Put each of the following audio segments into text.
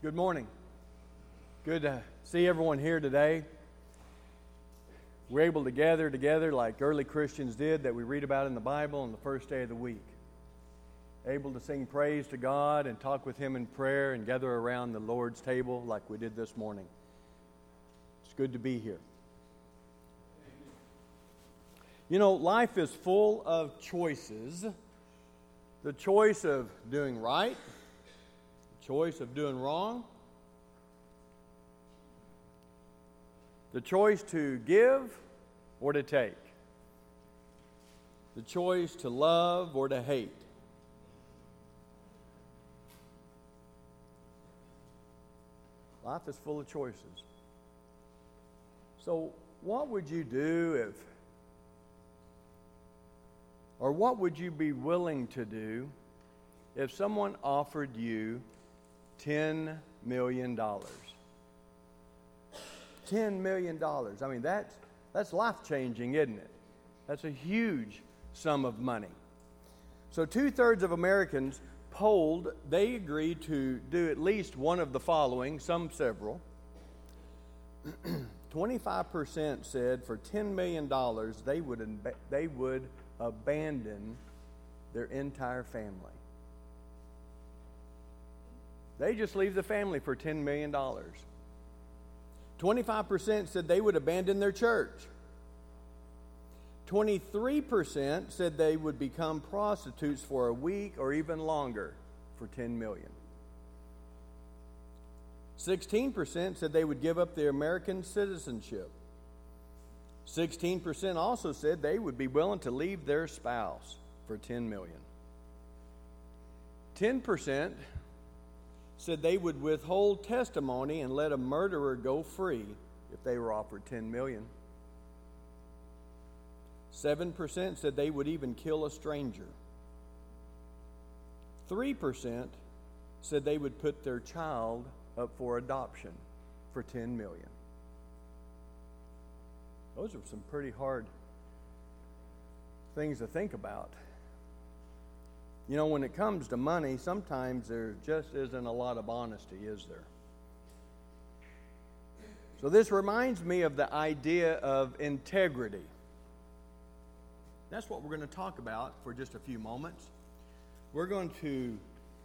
Good morning. Good to see everyone here today. We're able to gather together like early Christians did that we read about in the Bible on the first day of the week. Able to sing praise to God and talk with Him in prayer and gather around the Lord's table like we did this morning. It's good to be here. You know, life is full of choices. The choice of doing right, choice of doing wrong, the choice to give or to take, the choice to love or to hate. Life is full of choices. So, what would you do if, or what would you be willing to do if someone offered you $10 million? $10 million. I mean, that's, that's life changing, isn't it? That's a huge sum of money. So, two thirds of Americans polled, they agreed to do at least one of the following, some several. 25% said for $10 million they would, they would abandon their entire family. They just leave the family for $10 million. 25% said they would abandon their church. 23% said they would become prostitutes for a week or even longer for 10 million. 16% said they would give up their American citizenship. 16% also said they would be willing to leave their spouse for 10 million. 10% said they would withhold testimony and let a murderer go free if they were offered 10 million. 7% said they would even kill a stranger. 3% said they would put their child up for adoption for 10 million. Those are some pretty hard things to think about. You know, when it comes to money, sometimes there just isn't a lot of honesty, is there? So, this reminds me of the idea of integrity. That's what we're going to talk about for just a few moments. We're going to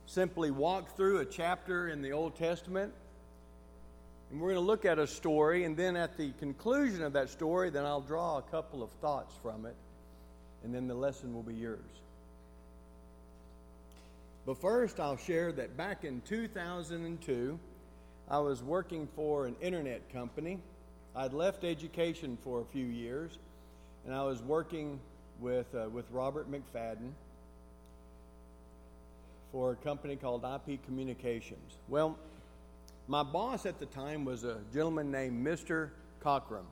simply walk through a chapter in the Old Testament, and we're going to look at a story, and then at the conclusion of that story, then I'll draw a couple of thoughts from it, and then the lesson will be yours. But first, I'll share that back in 2002, I was working for an internet company. I'd left education for a few years, and I was working with, uh, with Robert McFadden for a company called IP Communications. Well, my boss at the time was a gentleman named Mr. Cochran.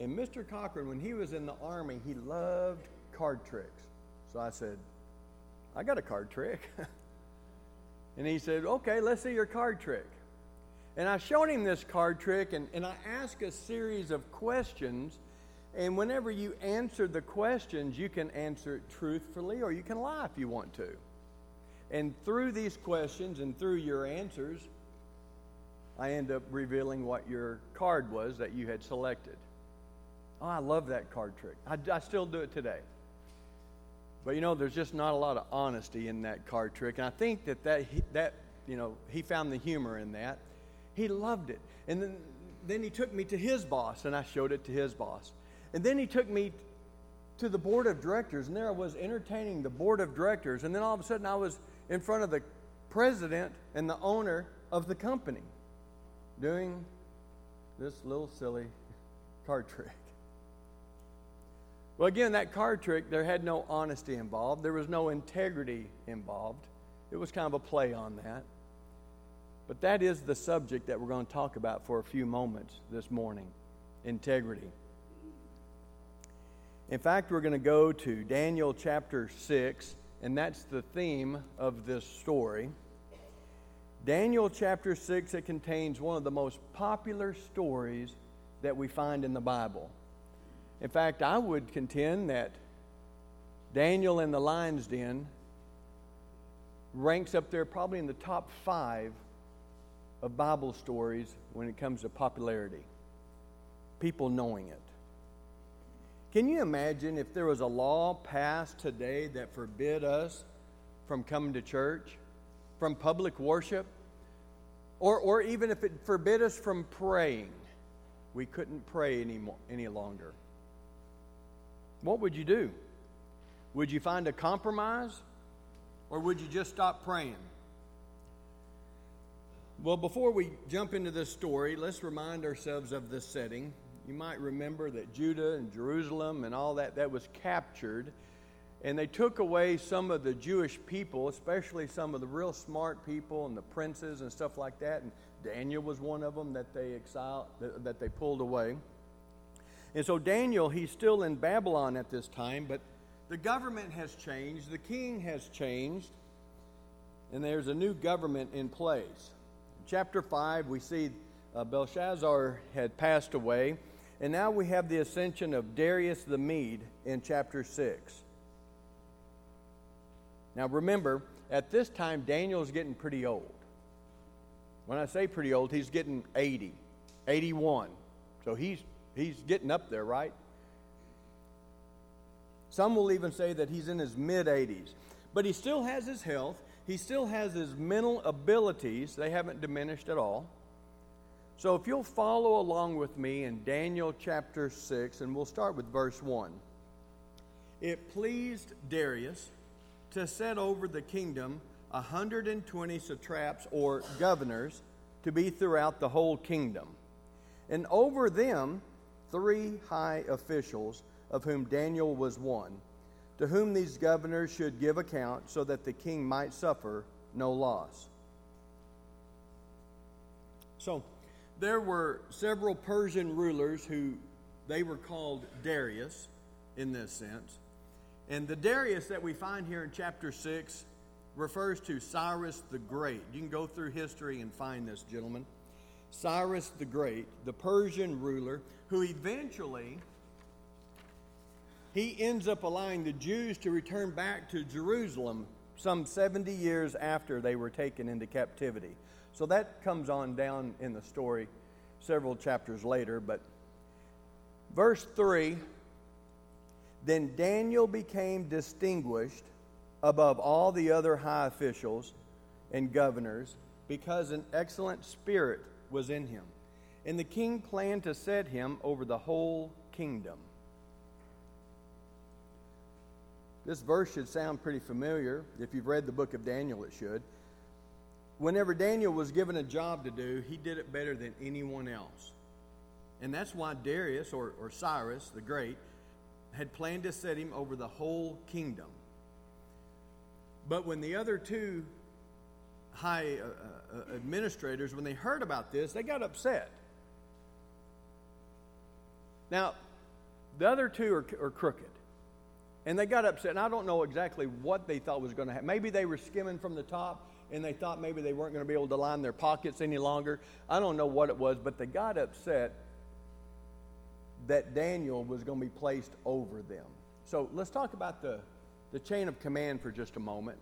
And Mr. Cochran, when he was in the Army, he loved card tricks. So I said, I got a card trick. and he said, Okay, let's see your card trick. And I showed him this card trick, and, and I asked a series of questions. And whenever you answer the questions, you can answer it truthfully or you can lie if you want to. And through these questions and through your answers, I end up revealing what your card was that you had selected. Oh, I love that card trick. I, I still do it today. But you know, there's just not a lot of honesty in that card trick. And I think that, that, that you know, he found the humor in that. He loved it. And then, then he took me to his boss, and I showed it to his boss. And then he took me to the board of directors, and there I was entertaining the board of directors. And then all of a sudden, I was in front of the president and the owner of the company doing this little silly card trick. Well, again, that card trick, there had no honesty involved. There was no integrity involved. It was kind of a play on that. But that is the subject that we're going to talk about for a few moments this morning integrity. In fact, we're going to go to Daniel chapter 6, and that's the theme of this story. Daniel chapter 6, it contains one of the most popular stories that we find in the Bible. In fact, I would contend that Daniel in the lion's den ranks up there probably in the top five of Bible stories when it comes to popularity, people knowing it. Can you imagine if there was a law passed today that forbid us from coming to church, from public worship, or, or even if it forbid us from praying? We couldn't pray any, any longer. What would you do? Would you find a compromise? Or would you just stop praying? Well, before we jump into this story, let's remind ourselves of the setting. You might remember that Judah and Jerusalem and all that that was captured and they took away some of the Jewish people, especially some of the real smart people and the princes and stuff like that. And Daniel was one of them that they exiled, that they pulled away. And so Daniel, he's still in Babylon at this time, but the government has changed, the king has changed, and there's a new government in place. In chapter 5, we see uh, Belshazzar had passed away, and now we have the ascension of Darius the Mede in chapter 6. Now remember, at this time, Daniel's getting pretty old. When I say pretty old, he's getting 80, 81. So he's, he's getting up there, right? Some will even say that he's in his mid 80s. But he still has his health, he still has his mental abilities. They haven't diminished at all. So if you'll follow along with me in Daniel chapter 6, and we'll start with verse 1. It pleased Darius to set over the kingdom 120 satraps or governors to be throughout the whole kingdom. And over them, three high officials, of whom Daniel was one, to whom these governors should give account so that the king might suffer no loss. So, there were several Persian rulers who they were called Darius in this sense. And the Darius that we find here in chapter 6 refers to Cyrus the Great. You can go through history and find this, gentlemen. Cyrus the Great, the Persian ruler, who eventually he ends up allowing the Jews to return back to Jerusalem some 70 years after they were taken into captivity. So that comes on down in the story several chapters later, but verse 3 then Daniel became distinguished above all the other high officials and governors because an excellent spirit was in him. And the king planned to set him over the whole kingdom. This verse should sound pretty familiar. If you've read the book of Daniel, it should. Whenever Daniel was given a job to do, he did it better than anyone else. And that's why Darius, or, or Cyrus the Great, had planned to set him over the whole kingdom. But when the other two high uh, uh, administrators, when they heard about this, they got upset. Now, the other two are, are crooked. And they got upset. And I don't know exactly what they thought was going to happen. Maybe they were skimming from the top and they thought maybe they weren't going to be able to line their pockets any longer. I don't know what it was, but they got upset that Daniel was going to be placed over them. So let's talk about the, the chain of command for just a moment.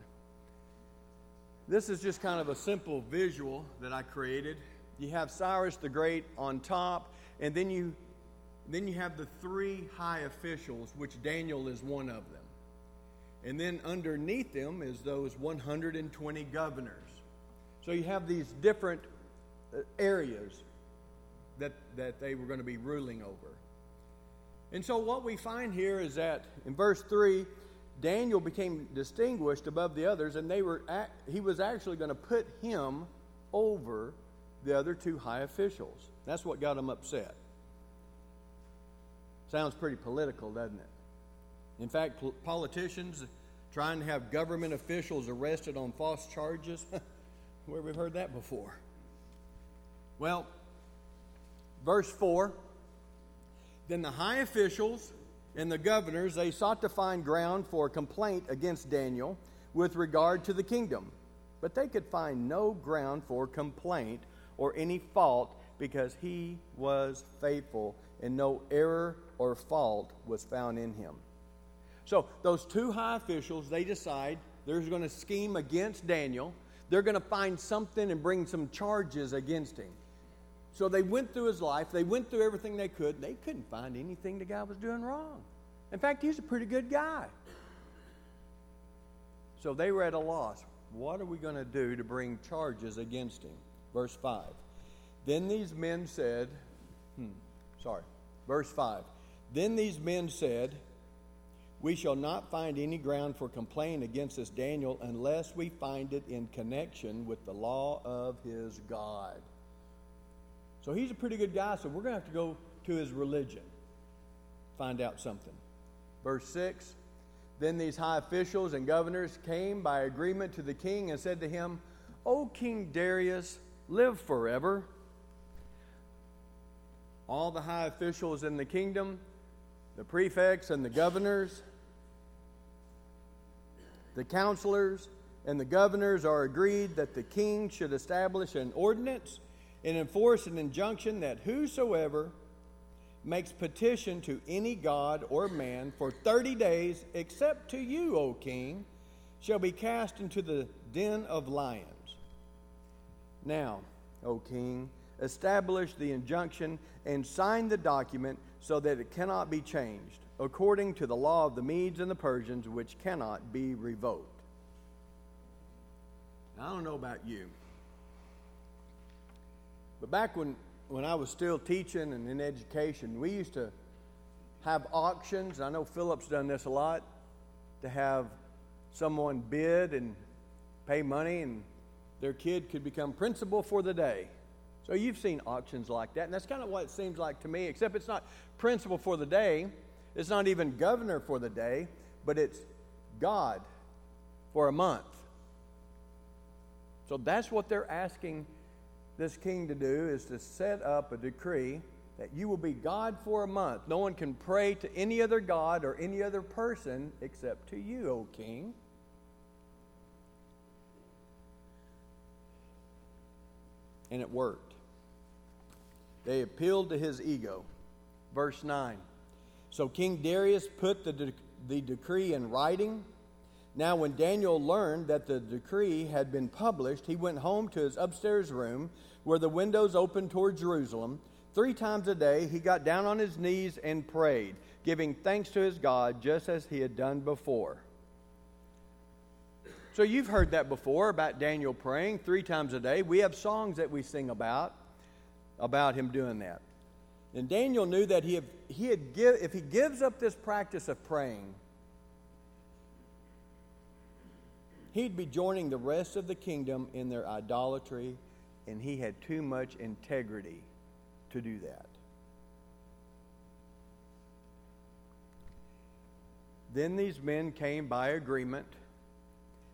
This is just kind of a simple visual that I created. You have Cyrus the Great on top, and then you then you have the three high officials, which Daniel is one of them. And then underneath them is those 120 governors. So you have these different uh, areas that, that they were going to be ruling over. And so what we find here is that in verse 3, Daniel became distinguished above the others, and they were he was actually going to put him over the other two high officials. That's what got him upset. Sounds pretty political, doesn't it? In fact, politicians trying to have government officials arrested on false charges. Where we've heard that before. Well, verse 4 then the high officials and the governors they sought to find ground for complaint against Daniel with regard to the kingdom, but they could find no ground for complaint or any fault because he was faithful and no error or fault was found in him. So those two high officials they decide they're going to scheme against Daniel. they're going to find something and bring some charges against him. So they went through his life, they went through everything they could. They couldn't find anything the guy was doing wrong. In fact, he's a pretty good guy. So they were at a loss. What are we going to do to bring charges against him? Verse 5. Then these men said, hmm, sorry, verse 5. Then these men said, We shall not find any ground for complaint against this Daniel unless we find it in connection with the law of his God. So he's a pretty good guy, so we're going to have to go to his religion, find out something. Verse 6 Then these high officials and governors came by agreement to the king and said to him, O King Darius, live forever. All the high officials in the kingdom, the prefects and the governors, the counselors and the governors are agreed that the king should establish an ordinance and enforce an injunction that whosoever makes petition to any god or man for 30 days, except to you, O king, shall be cast into the den of lions. Now, O king, establish the injunction and sign the document so that it cannot be changed, according to the law of the Medes and the Persians, which cannot be revoked. I don't know about you, but back when, when I was still teaching and in education, we used to have auctions. I know Philip's done this a lot to have someone bid and pay money, and their kid could become principal for the day. So you've seen auctions like that, and that's kind of what it seems like to me, except it's not principal for the day, it's not even governor for the day, but it's God for a month. So that's what they're asking this king to do is to set up a decree that you will be God for a month. No one can pray to any other God or any other person except to you, O king. And it worked. They appealed to his ego. Verse 9. So King Darius put the, de- the decree in writing. Now, when Daniel learned that the decree had been published, he went home to his upstairs room where the windows opened toward Jerusalem. Three times a day he got down on his knees and prayed, giving thanks to his God just as he had done before. So you've heard that before about Daniel praying three times a day. We have songs that we sing about about him doing that. And Daniel knew that he he had give, if he gives up this practice of praying, he'd be joining the rest of the kingdom in their idolatry and he had too much integrity to do that. Then these men came by agreement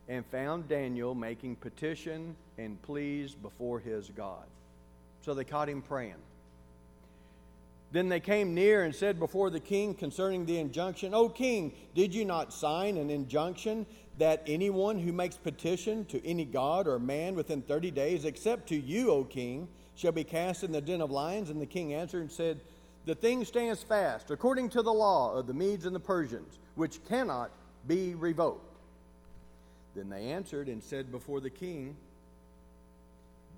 and found Daniel making petition and pleas before his God. So they caught him praying. Then they came near and said before the king concerning the injunction, O king, did you not sign an injunction that anyone who makes petition to any god or man within 30 days, except to you, O king, shall be cast in the den of lions? And the king answered and said, The thing stands fast, according to the law of the Medes and the Persians, which cannot be revoked. Then they answered and said before the king,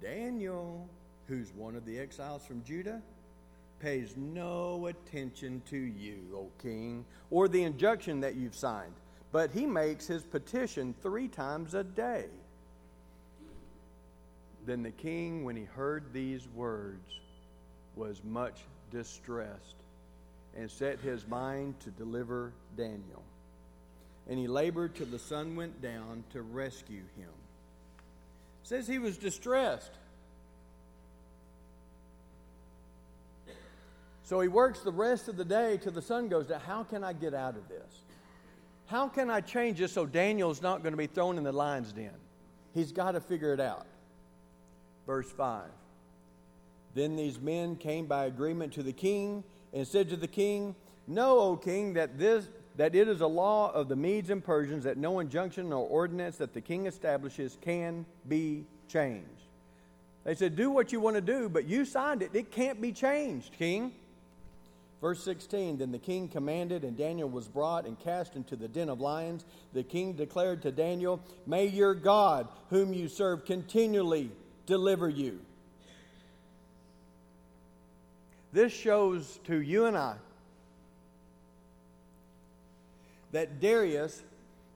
Daniel, who's one of the exiles from Judah, pays no attention to you, O king, or the injunction that you've signed, but he makes his petition three times a day. Then the king, when he heard these words, was much distressed and set his mind to deliver Daniel. And he labored till the sun went down to rescue him. It says he was distressed. So he works the rest of the day till the sun goes down. How can I get out of this? How can I change this so Daniel's not going to be thrown in the lion's den? He's got to figure it out. Verse 5 Then these men came by agreement to the king and said to the king, Know, O king, that, this, that it is a law of the Medes and Persians that no injunction or ordinance that the king establishes can be changed. They said, Do what you want to do, but you signed it. It can't be changed, king. Verse 16 Then the king commanded, and Daniel was brought and cast into the den of lions. The king declared to Daniel, May your God, whom you serve, continually deliver you. This shows to you and I that Darius,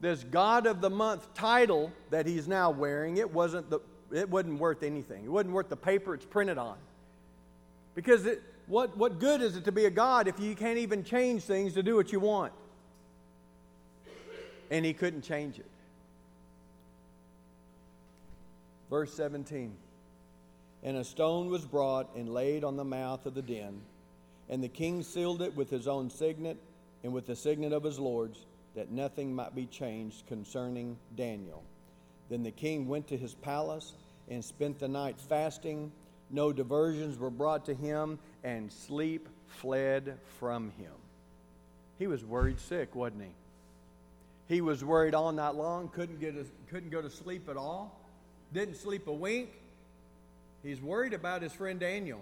this God of the month title that he's now wearing, it wasn't the it wasn't worth anything. It wasn't worth the paper it's printed on. Because it, what, what good is it to be a God if you can't even change things to do what you want? And he couldn't change it. Verse 17 And a stone was brought and laid on the mouth of the den, and the king sealed it with his own signet and with the signet of his lords, that nothing might be changed concerning Daniel. Then the king went to his palace and spent the night fasting. No diversions were brought to him, and sleep fled from him. He was worried sick, wasn't he? He was worried all night long, couldn't, get a, couldn't go to sleep at all, didn't sleep a wink. He's worried about his friend Daniel.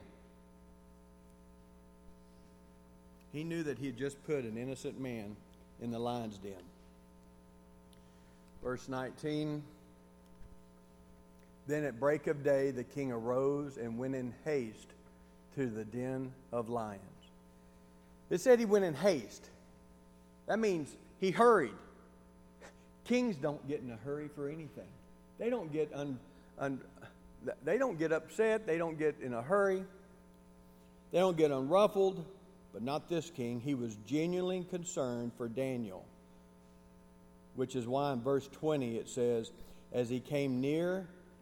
He knew that he had just put an innocent man in the lion's den. Verse 19 Then at break of day the king arose and went in haste to the den of lions. It said he went in haste. That means he hurried. Kings don't get in a hurry for anything. They don't get un, un, they don't get upset, they don't get in a hurry. They don't get unruffled, but not this king. He was genuinely concerned for Daniel, which is why in verse 20 it says, As he came near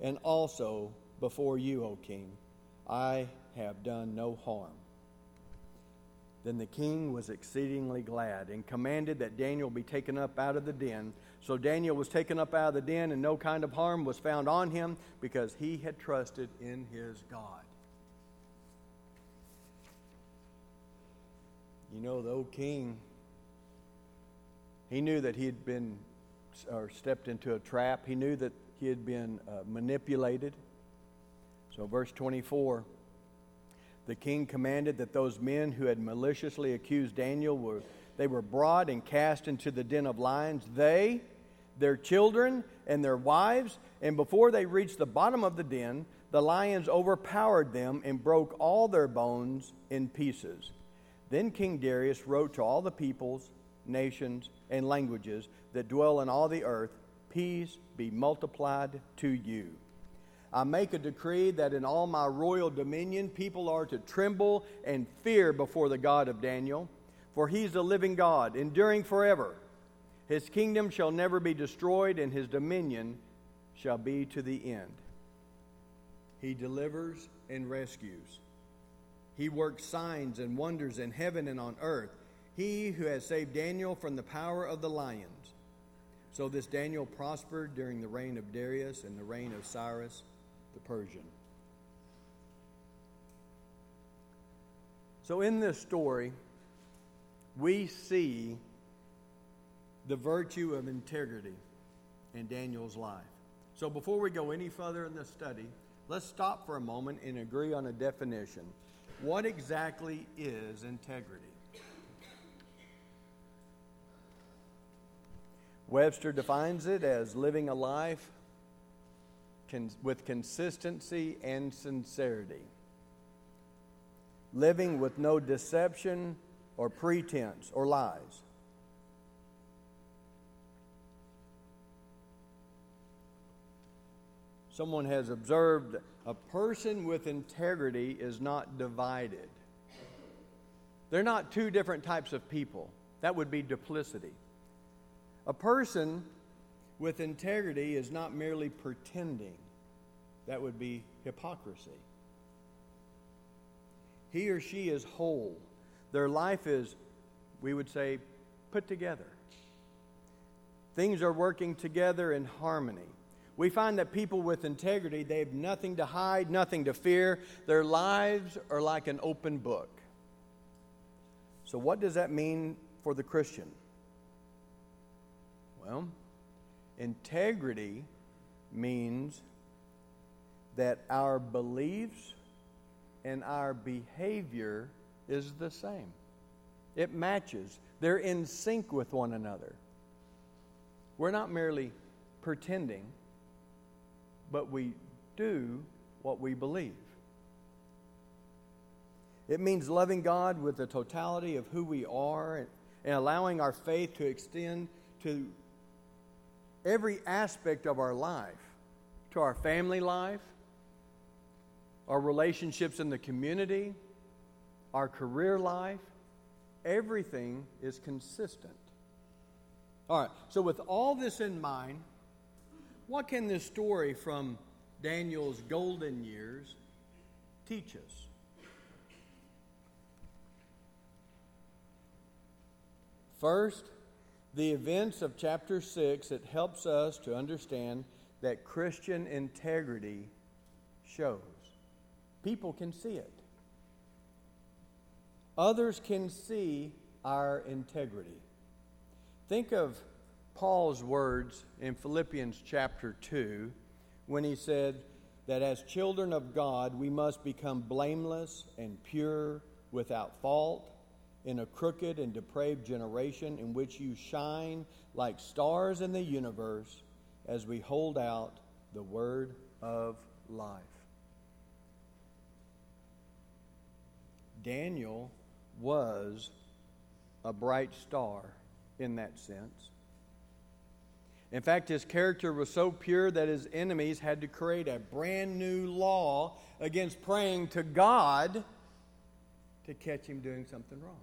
and also before you, O king. I have done no harm. Then the king was exceedingly glad and commanded that Daniel be taken up out of the den. So Daniel was taken up out of the den, and no kind of harm was found on him because he had trusted in his God. You know, the old king, he knew that he had been or stepped into a trap. He knew that he had been uh, manipulated. So, verse 24 the king commanded that those men who had maliciously accused Daniel were they were brought and cast into the den of lions they their children and their wives and before they reached the bottom of the den the lions overpowered them and broke all their bones in pieces then king Darius wrote to all the peoples nations and languages that dwell in all the earth peace be multiplied to you. I make a decree that in all my royal dominion people are to tremble and fear before the God of Daniel, for he's a living God, enduring forever. His kingdom shall never be destroyed, and his dominion shall be to the end. He delivers and rescues. He works signs and wonders in heaven and on earth. He who has saved Daniel from the power of the lions so this Daniel prospered during the reign of Darius and the reign of Cyrus the Persian. So in this story, we see the virtue of integrity in Daniel's life. So before we go any further in this study, let's stop for a moment and agree on a definition. What exactly is integrity? Webster defines it as living a life with consistency and sincerity, living with no deception or pretense or lies. Someone has observed a person with integrity is not divided. They're not two different types of people. That would be duplicity. A person with integrity is not merely pretending, that would be hypocrisy. He or she is whole. Their life is we would say put together. Things are working together in harmony. We find that people with integrity, they have nothing to hide, nothing to fear. Their lives are like an open book. So, what does that mean for the Christian? Well, integrity means that our beliefs and our behavior is the same. It matches, they're in sync with one another. We're not merely pretending, but we do what we believe. It means loving God with the totality of who we are and, and allowing our faith to extend to every aspect of our life to our family life, our relationships in the community, our career life. Everything is consistent. All right, so with all this in mind, what can this story from Daniel's golden years teach us? First, the events of chapter 6, it helps us to understand that Christian integrity shows. People can see it. Others can see our integrity. Think of Paul's words in Philippians chapter 2 when he said that as children of God, we must become blameless and pure, without fault in a crooked and depraved generation in which you shine like stars in the universe as we hold out the word of life. Daniel was a bright star in that sense. In fact, his character was so pure that his enemies had to create a brand new law against praying to God to catch him doing something wrong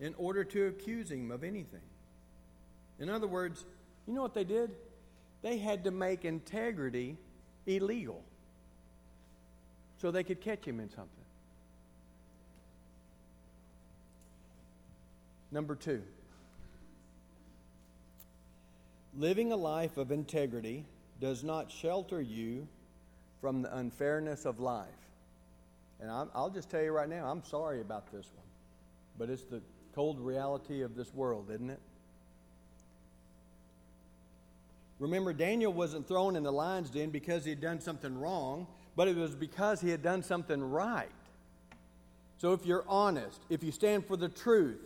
in order to accuse him of anything. In other words, you know what they did? They had to make integrity illegal so they could catch him in something. Number two, living a life of integrity does not shelter you from the unfairness of life. And i will just tell you right now, I'm sorry about this one, but it's the cold reality of this world, isn't it? Remember, Daniel wasn't thrown in the lion's den because he had done something wrong, but it was because he had done something right. So if you're honest, if you stand for the truth,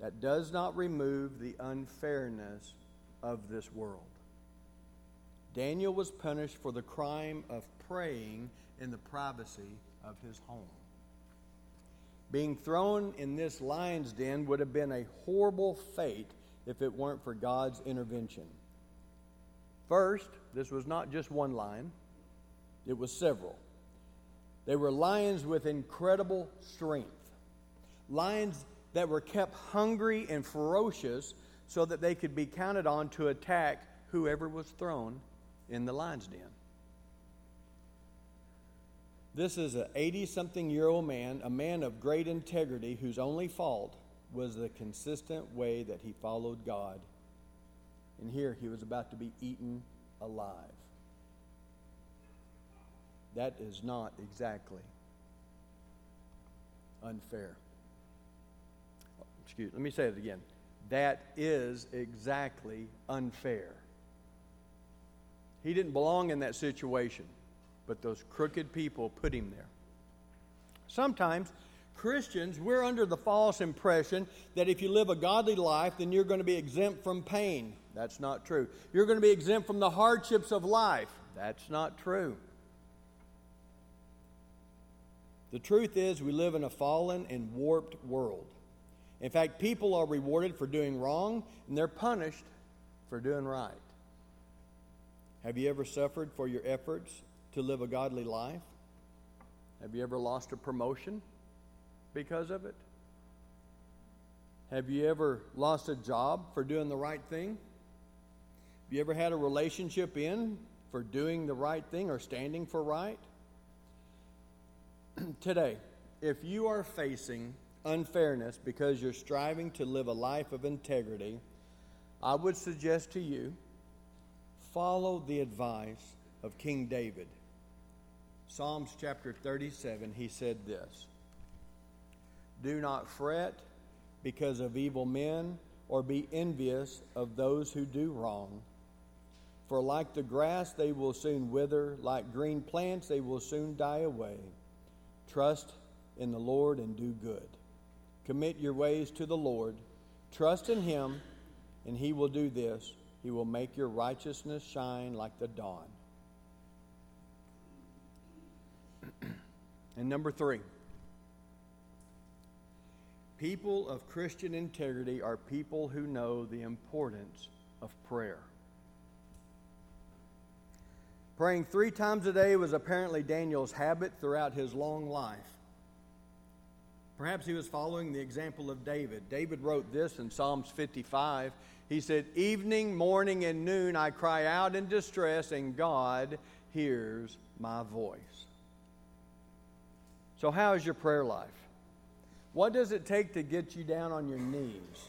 that does not remove the unfairness of this world. Daniel was punished for the crime of praying in the privacy of his home. Being thrown in this lion's den would have been a horrible fate if it weren't for God's intervention. First, this was not just one lion, it was several. They were lions with incredible strength, lions that were kept hungry and ferocious so that they could be counted on to attack whoever was thrown in the lion's den. This is an 80 something year old man, a man of great integrity, whose only fault was the consistent way that he followed God. And here he was about to be eaten alive. That is not exactly unfair. Excuse, me. let me say it again. That is exactly unfair. He didn't belong in that situation but those crooked people put him there. Sometimes Christians, we're under the false impression that if you live a godly life, then you're going to be exempt from pain. That's not true. You're going to be exempt from the hardships of life. That's not true. The truth is, we live in a fallen and warped world. In fact, people are rewarded for doing wrong, and they're punished for doing right. Have you ever suffered for your efforts to live a godly life? Have you ever lost a promotion because of it? Have you ever lost a job for doing the right thing? Have you ever had a relationship in for doing the right thing or standing for right? Today, if you are facing unfairness because you're striving to live a life of integrity, I would suggest to you follow the advice of King David. Psalms chapter 37, he said this Do not fret because of evil men, or be envious of those who do wrong. For like the grass, they will soon wither, like green plants, they will soon die away. Trust in the Lord and do good. Commit your ways to the Lord. Trust in Him, and He will do this. He will make your righteousness shine like the dawn. And number three, people of Christian integrity are people who know the importance of prayer. Praying three times a day was apparently Daniel's habit throughout his long life. Perhaps he was following the example of David. David wrote this in Psalms 55. He said, Evening, morning, and noon I cry out in distress, and God hears my voice. So, how is your prayer life? What does it take to get you down on your knees?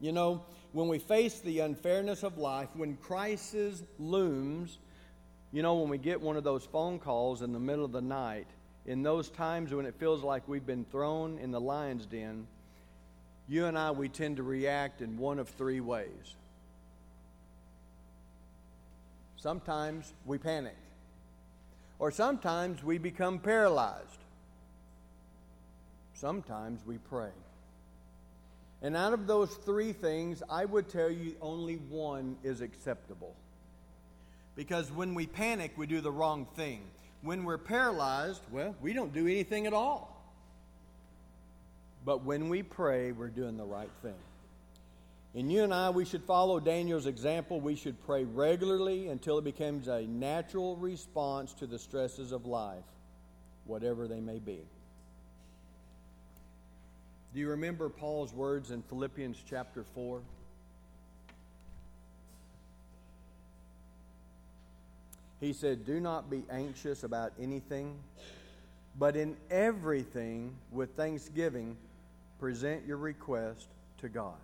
You know, when we face the unfairness of life, when crisis looms, you know, when we get one of those phone calls in the middle of the night, in those times when it feels like we've been thrown in the lion's den, you and I, we tend to react in one of three ways. Sometimes we panic, or sometimes we become paralyzed. Sometimes we pray. And out of those three things, I would tell you only one is acceptable. Because when we panic, we do the wrong thing. When we're paralyzed, well, we don't do anything at all. But when we pray, we're doing the right thing. And you and I, we should follow Daniel's example. We should pray regularly until it becomes a natural response to the stresses of life, whatever they may be. Do you remember Paul's words in Philippians chapter 4? He said, Do not be anxious about anything, but in everything, with thanksgiving, present your request to God.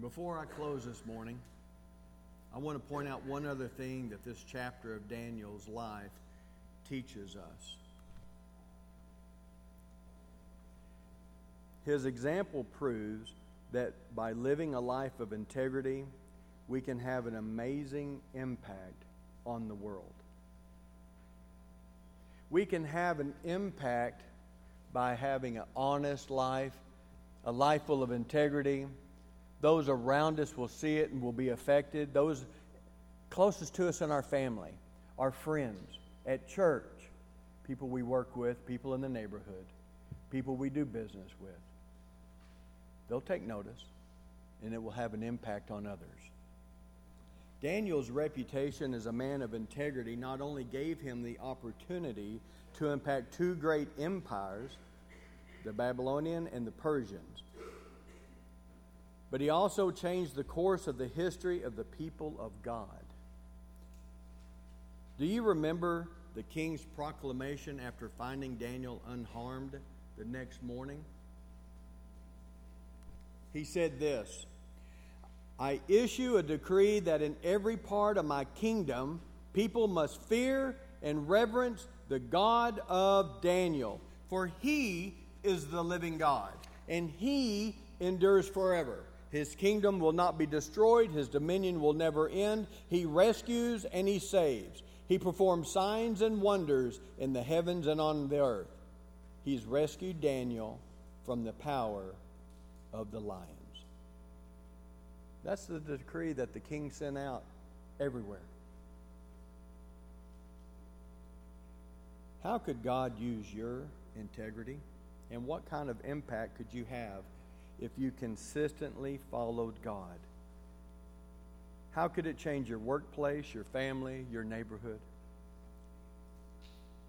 Before I close this morning, I want to point out one other thing that this chapter of Daniel's life teaches us. His example proves that by living a life of integrity, we can have an amazing impact on the world. We can have an impact by having an honest life, a life full of integrity. Those around us will see it and will be affected. Those closest to us in our family, our friends, at church, people we work with, people in the neighborhood, people we do business with. They'll take notice, and it will have an impact on others. Daniel's reputation as a man of integrity not only gave him the opportunity to impact two great empires, the Babylonian and the Persians, but he also changed the course of the history of the people of God. Do you remember the king's proclamation after finding Daniel unharmed the next morning? He said this I issue a decree that in every part of my kingdom, people must fear and reverence the God of Daniel, for he is the living God, and he endures forever. His kingdom will not be destroyed, his dominion will never end. He rescues and he saves. He performed signs and wonders in the heavens and on the earth. He's rescued Daniel from the power of the lions. That's the decree that the king sent out everywhere. How could God use your integrity? And what kind of impact could you have if you consistently followed God? How could it change your workplace, your family, your neighborhood?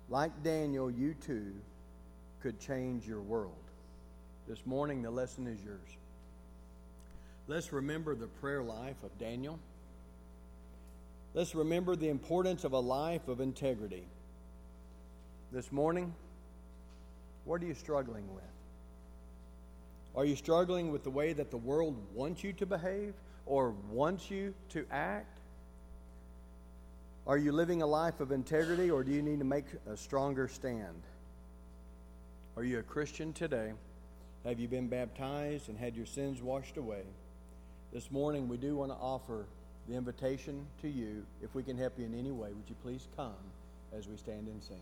Like Daniel, you too could change your world. This morning, the lesson is yours. Let's remember the prayer life of Daniel. Let's remember the importance of a life of integrity. This morning, what are you struggling with? Are you struggling with the way that the world wants you to behave or wants you to act? Are you living a life of integrity or do you need to make a stronger stand? Are you a Christian today? Have you been baptized and had your sins washed away? This morning, we do want to offer the invitation to you. If we can help you in any way, would you please come as we stand and sing?